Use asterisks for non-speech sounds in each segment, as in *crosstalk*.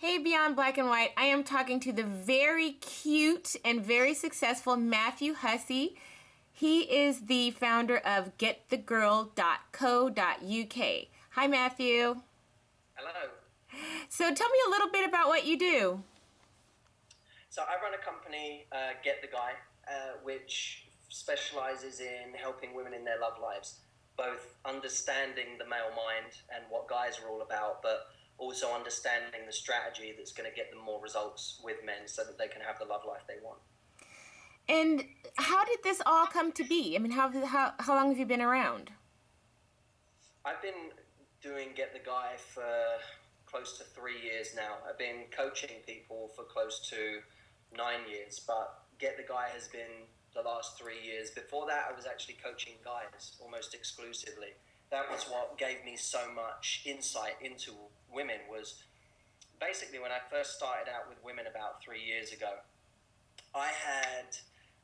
Hey, Beyond Black and White. I am talking to the very cute and very successful Matthew Hussey. He is the founder of getthegirl.co.uk. Hi, Matthew. Hello. So, tell me a little bit about what you do. So, I run a company, uh, Get the Guy, uh, which specializes in helping women in their love lives, both understanding the male mind and what guys are all about, but also understanding the strategy that's going to get them more results with men so that they can have the love life they want. And how did this all come to be? I mean, how, how, how long have you been around? I've been doing Get the Guy for close to three years now. I've been coaching people for close to nine years, but Get the Guy has been the last three years. Before that, I was actually coaching guys almost exclusively. That was what gave me so much insight into women was basically when I first started out with women about three years ago, I had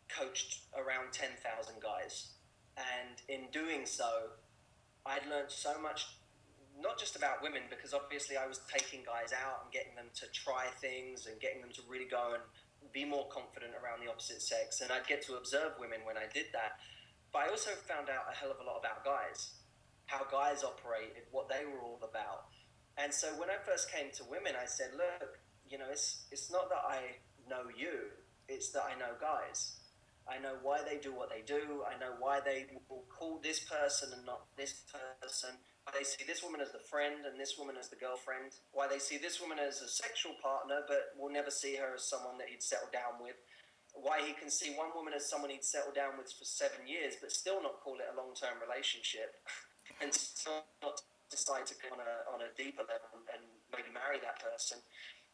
coached around 10,000 guys. And in doing so, I'd learned so much, not just about women, because obviously I was taking guys out and getting them to try things and getting them to really go and be more confident around the opposite sex. And I'd get to observe women when I did that. But I also found out a hell of a lot about guys, how guys operated, what they were all about. And so when I first came to women, I said, look, you know, it's, it's not that I know you, it's that I know guys. I know why they do what they do. I know why they will call this person and not this person. Why they see this woman as the friend and this woman as the girlfriend. Why they see this woman as a sexual partner, but will never see her as someone that he'd settle down with. Why he can see one woman as someone he'd settle down with for seven years, but still not call it a long term relationship. *laughs* and still not decide to go on a, on a deeper level and maybe marry that person.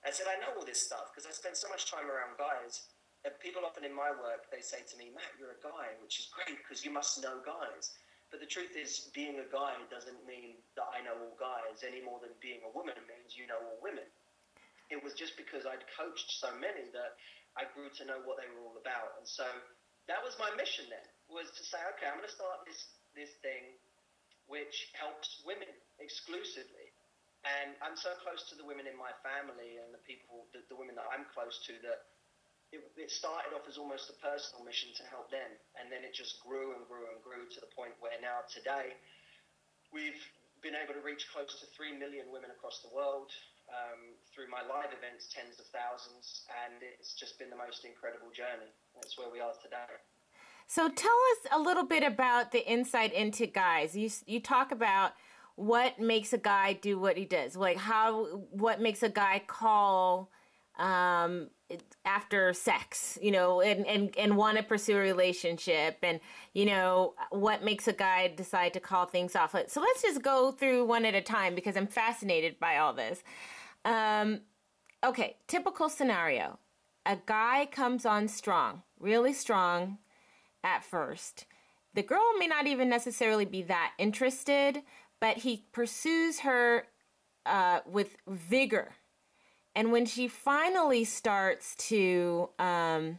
I said, I know all this stuff because I spend so much time around guys. And people often in my work, they say to me, Matt, you're a guy, which is great because you must know guys. But the truth is, being a guy doesn't mean that I know all guys any more than being a woman means you know all women. It was just because I'd coached so many that I grew to know what they were all about. And so that was my mission then, was to say, okay, I'm going to start this, this thing which helps women exclusively. And I'm so close to the women in my family and the people, the, the women that I'm close to, that it, it, started off as almost a personal mission to help them. And then it just grew and grew and grew to the point where now, today, we've been able to reach close to 3 million women across the world um, through my live events, tens of thousands. And it's just been the most incredible journey. That's where we are today. So tell us a little bit about the insight into guys. You you talk about what makes a guy do what he does, like how what makes a guy call um, after sex, you know, and, and, and want to pursue a relationship, and you know what makes a guy decide to call things off. So let's just go through one at a time because I'm fascinated by all this. Um, okay, typical scenario: a guy comes on strong, really strong at first. The girl may not even necessarily be that interested, but he pursues her uh, with vigor. And when she finally starts to, um,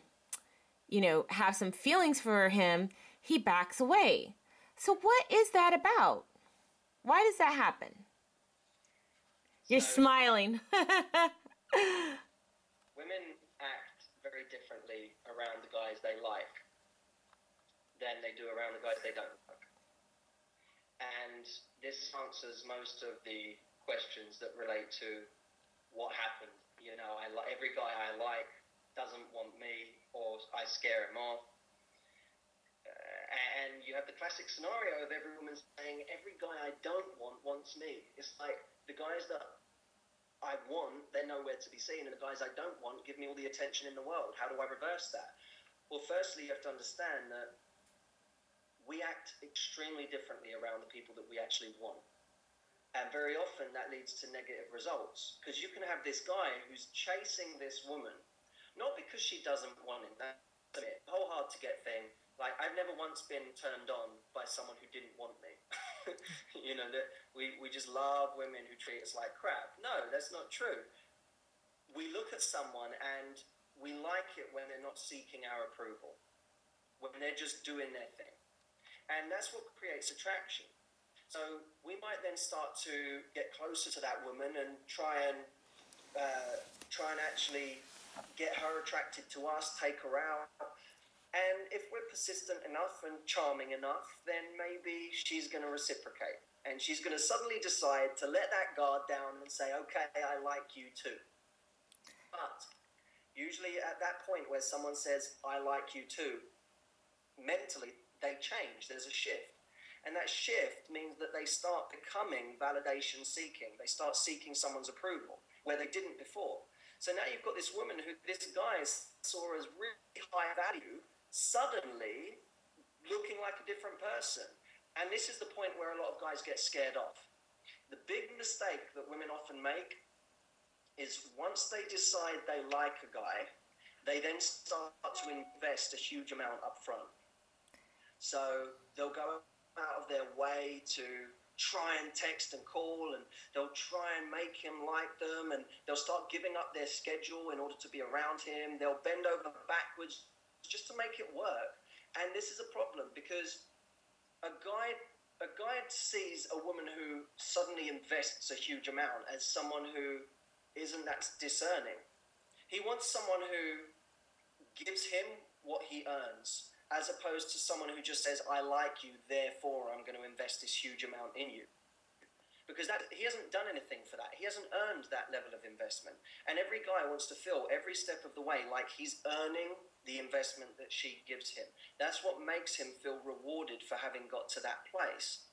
you know, have some feelings for him, he backs away. So, what is that about? Why does that happen? You're smiling. *laughs* women act very differently around the guys they like than they do around the guys they don't. And this answers most of the questions that relate to what happened. You know, I li- every guy I like doesn't want me, or I scare him off. Uh, and you have the classic scenario of every woman saying, "Every guy I don't want wants me." It's like the guys that I want, they're nowhere to be seen, and the guys I don't want give me all the attention in the world. How do I reverse that? Well, firstly, you have to understand that we act extremely differently around the people that we actually want. And very often that leads to negative results. Because you can have this guy who's chasing this woman, not because she doesn't want him, that's it, whole hard to get thing. Like, I've never once been turned on by someone who didn't want me. *laughs* you know, that we, we just love women who treat us like crap. No, that's not true. We look at someone and we like it when they're not seeking our approval, when they're just doing their thing. And that's what creates attraction. So we might then start to get closer to that woman and try and uh, try and actually get her attracted to us, take her out. And if we're persistent enough and charming enough, then maybe she's going to reciprocate. And she's going to suddenly decide to let that guard down and say, okay, I like you too. But usually at that point where someone says, I like you too, mentally they change. There's a shift. And that shift means that they start becoming validation seeking. They start seeking someone's approval where they didn't before. So now you've got this woman who this guy saw as really high value, suddenly looking like a different person. And this is the point where a lot of guys get scared off. The big mistake that women often make is once they decide they like a guy, they then start to invest a huge amount up front. So they'll go out of their way to try and text and call and they'll try and make him like them and they'll start giving up their schedule in order to be around him. They'll bend over backwards just to make it work. And this is a problem because a guy a guy sees a woman who suddenly invests a huge amount as someone who isn't that discerning. He wants someone who gives him what he earns as opposed to someone who just says, I like you, therefore I'm going to invest this huge amount in you. Because that, he hasn't done anything for that. He hasn't earned that level of investment. And every guy wants to feel every step of the way like he's earning the investment that she gives him. That's what makes him feel rewarded for having got to that place.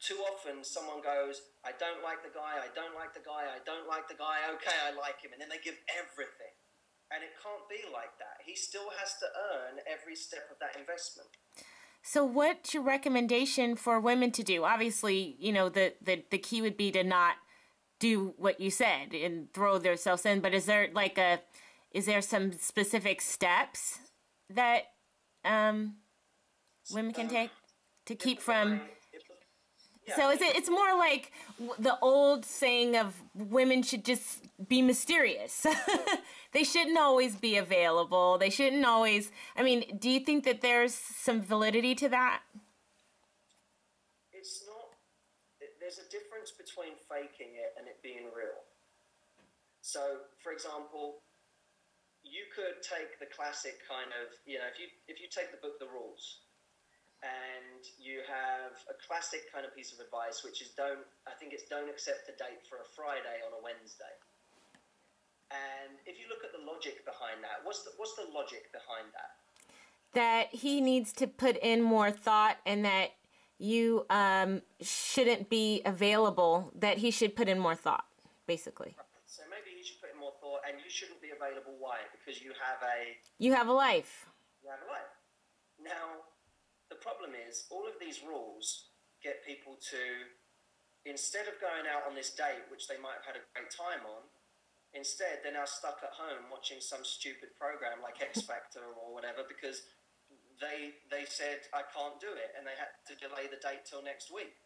Too often, someone goes, I don't like the guy, I don't like the guy, I don't like the guy, okay, I like him. And then they give everything. And it can't be like that. He still has to earn every step of that investment. So, what's your recommendation for women to do? Obviously, you know the the, the key would be to not do what you said and throw themselves in. But is there like a is there some specific steps that um, women can take to keep from? So is it? It's more like the old saying of women should just be mysterious. *laughs* they shouldn't always be available. They shouldn't always. I mean, do you think that there's some validity to that? It's not. There's a difference between faking it and it being real. So, for example, you could take the classic kind of, you know, if you if you take the book The Rules, and you have a classic kind of piece of advice, which is don't, I think it's don't accept a date for a Friday on a Wednesday. And if you look at the logic behind that, what's the, what's the logic behind that? That he needs to put in more thought and that you um, shouldn't be available, that he should put in more thought, basically. So maybe he should put in more thought and you shouldn't be available. Why? Because you have a. You have a life. You have a life. Now, the problem is, all of these rules get people to, instead of going out on this date, which they might have had a great time on, instead they're now stuck at home watching some stupid program like X *laughs* Factor or whatever because they they said I can't do it and they had to delay the date till next week.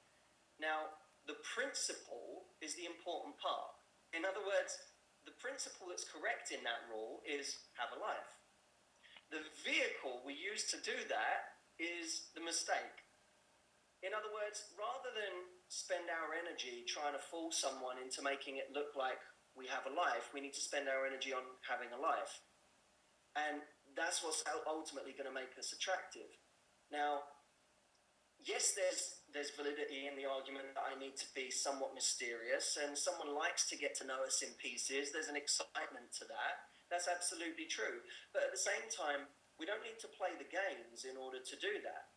Now, the principle is the important part. In other words, the principle that's correct in that rule is have a life. The vehicle we use to do that is the mistake. In other words, rather than spend our energy trying to fool someone into making it look like we have a life, we need to spend our energy on having a life. And that's what's ultimately going to make us attractive. Now, yes, there's there's validity in the argument that I need to be somewhat mysterious, and someone likes to get to know us in pieces. There's an excitement to that. That's absolutely true. But at the same time, we don't need to play the games in order to do that.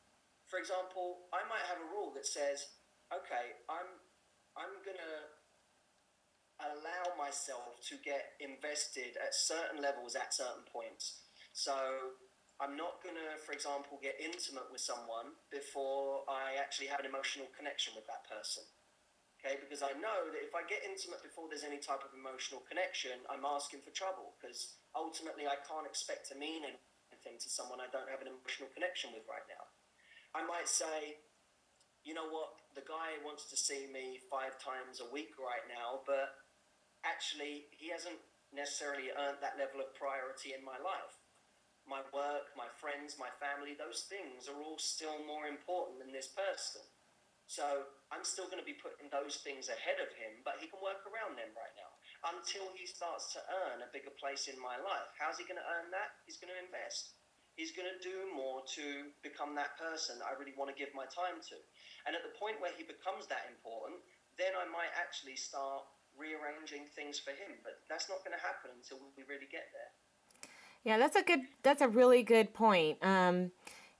For example, I might have a rule that says, okay, I'm, I'm going to allow myself to get invested at certain levels at certain points. So I'm not going to, for example, get intimate with someone before I actually have an emotional connection with that person. Okay, because I know that if I get intimate before there's any type of emotional connection, I'm asking for trouble because ultimately I can't expect to mean anything anything to someone I don't have an emotional connection with right now. I might say, you know what, the guy wants to see me five times a week right now, but actually he hasn't necessarily earned that level of priority in my life. My work, my friends, my family, those things are all still more important than this person. So I'm still going to be putting those things ahead of him, but he can work around them right now. until he starts to earn a bigger place in my life. How's he going to earn that? He's going to invest. He's going to do more to become that person I really want to give my time to. And at the point where he becomes that important, then I might actually start rearranging things for him. But that's not going to happen until we really get there. Yeah, that's a good. That's a really good point. Um,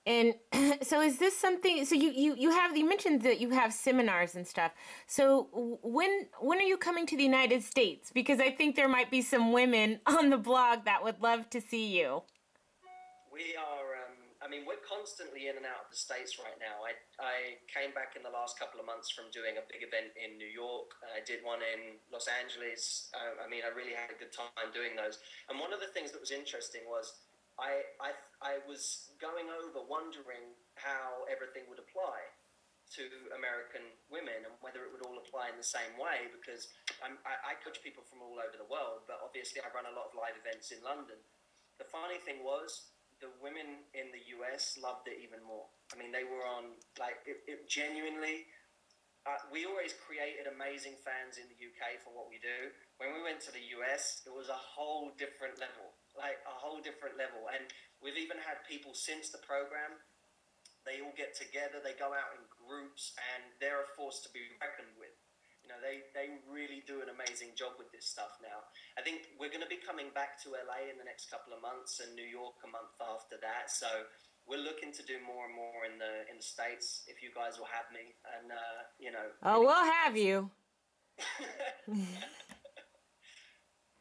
and *clears throat* so is this something so you, you you have you mentioned that you have seminars and stuff so when when are you coming to the united states because i think there might be some women *laughs* on the blog that would love to see you we are um, i mean we're constantly in and out of the states right now. I i came back in the last couple of months from doing a big event in new york. I did one in los angeles. Uh, i mean i really had a good time doing those. And one of the things that was interesting was I, I, I was going over wondering how everything would apply to American women and whether it would all apply in the same way because I'm, I, I coach people from all over the world, but obviously I run a lot of live events in London. The funny thing was, the women in the US loved it even more. I mean, they were on, like, it, it genuinely, uh, we always created amazing fans in the UK for what we do. When we went to the US, it was a whole different level like a whole different level. And we've even had people since the program. They all get together. They go out in groups, and they're a force to be reckoned with. You know, they, they really do an amazing job with this stuff now. I think we're going to be coming back to LA in the next couple of months, and New York a month after that. So we're looking to do more and more in the in the states. If you guys will have me, and uh, you know, oh, we'll have you. *laughs*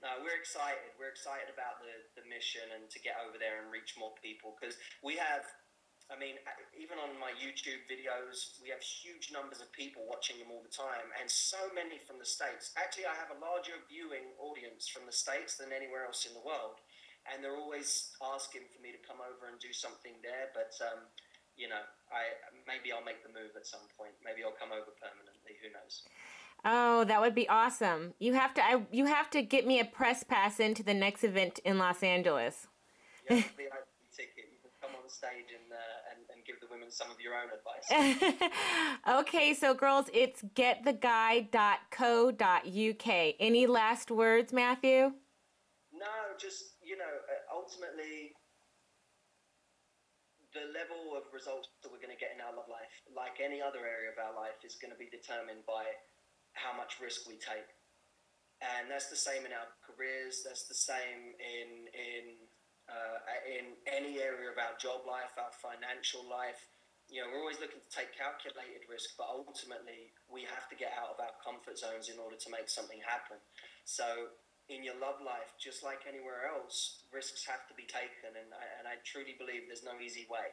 No, we're excited. We're excited about the, the mission and to get over there and reach more people because we have, I mean, even on my YouTube videos, we have huge numbers of people watching them all the time and so many from the States. Actually, I have a larger viewing audience from the States than anywhere else in the world. And they're always asking for me to come over and do something there. But, um, you know, I maybe I'll make the move at some point. Maybe I'll come over permanently. Who knows? Oh, that would be awesome. You have to I, you have to get me a press pass into the next event in Los Angeles. Yeah, the *laughs* ticket. You can come on stage and, uh, and, and give the women some of your own advice. *laughs* okay, so girls, it's gettheguy.co.uk. Any last words, Matthew? No, just, you know, uh, ultimately the level of results that we're going to get in our love life, like any other area of our life, is going to be determined by how much risk we take. And that's the same in our careers. That's the same in in uh, in any area of our job life, our financial life. You know, we're always looking to take calculated risk, but ultimately we have to get out of our comfort zones in order to make something happen. So, in your love life, just like anywhere else, risks have to be taken, and I, and I truly believe there's no easy way.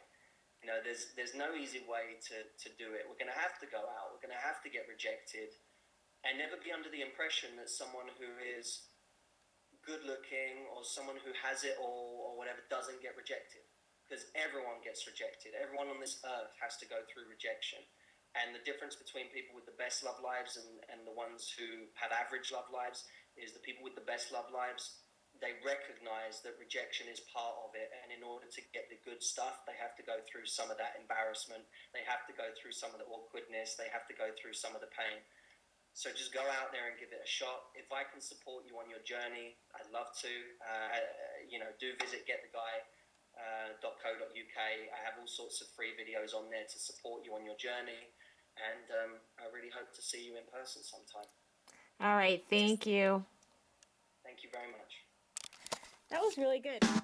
You know, there's there's no easy way to, to do it. We're going to have to go out. We're going to have to get rejected and never be under the impression that someone who is good looking or someone who has it all whatever doesn't get rejected because everyone gets rejected. Everyone on this earth has to go through rejection. And the difference between people with the best love lives and, and the ones who have average love lives is the people with the best love lives they recognize that rejection is part of it. And in order to get the good stuff they have to go through some of that embarrassment. They have to go through some of the awkwardness. They have to go through some of the pain. So just go out there and give it a shot. If I can support you on your journey, I'd love to. Uh, you know, do visit gettheguy.co.uk. Uh, I have all sorts of free videos on there to support you on your journey, and um, I really hope to see you in person sometime. All right, thank you. Thank you very much. That was really good.